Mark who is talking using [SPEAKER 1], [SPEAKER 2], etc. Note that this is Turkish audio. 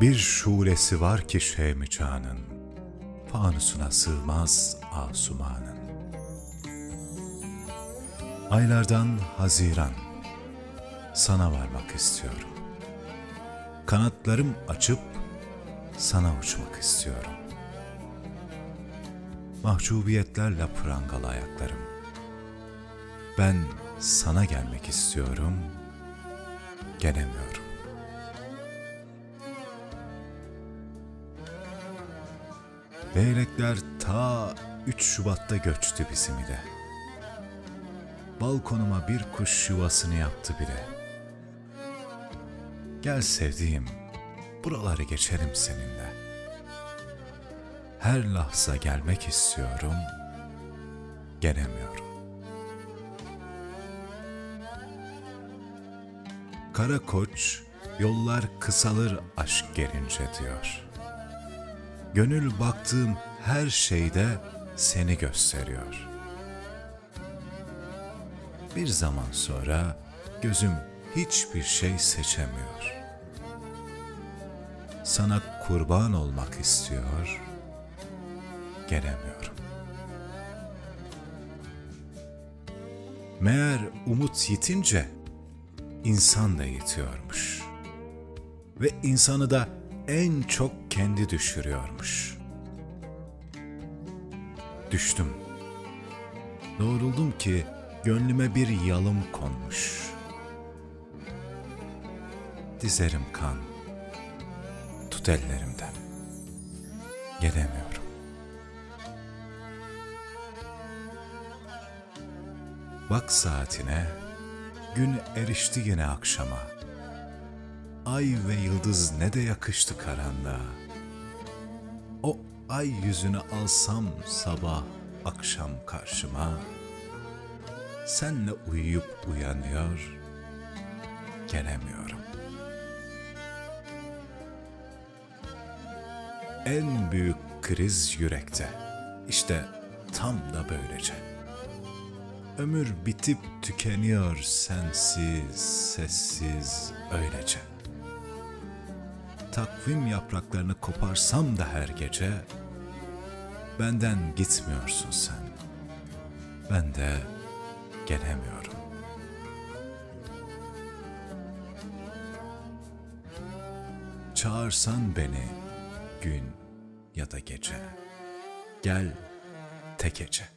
[SPEAKER 1] Bir şulesi var ki Can'ın, fanusuna sığmaz asumanın. Aylardan Haziran, sana varmak istiyorum. Kanatlarım açıp sana uçmak istiyorum. Mahcubiyetlerle prangalı ayaklarım. Ben sana gelmek istiyorum, gelemiyorum. Leylekler ta 3 Şubat'ta göçtü bizim ile. Balkonuma bir kuş yuvasını yaptı bile. Gel sevdiğim, buraları geçelim seninle. Her lahza gelmek istiyorum, gelemiyorum. Kara koç, yollar kısalır aşk gelince diyor. Gönül baktığım her şeyde seni gösteriyor. Bir zaman sonra gözüm hiçbir şey seçemiyor. Sana kurban olmak istiyor, gelemiyorum. Meğer umut yitince insan da yitiyormuş. Ve insanı da en çok kendi düşürüyormuş. Düştüm. Doğruldum ki gönlüme bir yalım konmuş. Dizerim kan. Tut ellerimden. Gelemiyorum. Bak saatine, gün erişti yine akşama. Ay ve yıldız ne de yakıştı karanlığa. O ay yüzünü alsam sabah akşam karşıma. Senle uyuyup uyanıyor, gelemiyorum. En büyük kriz yürekte. İşte tam da böylece. Ömür bitip tükeniyor sensiz, sessiz, öylece. Takvim yapraklarını koparsam da her gece, benden gitmiyorsun sen. Ben de gelemiyorum. Çağırsan beni gün ya da gece, gel tek gece.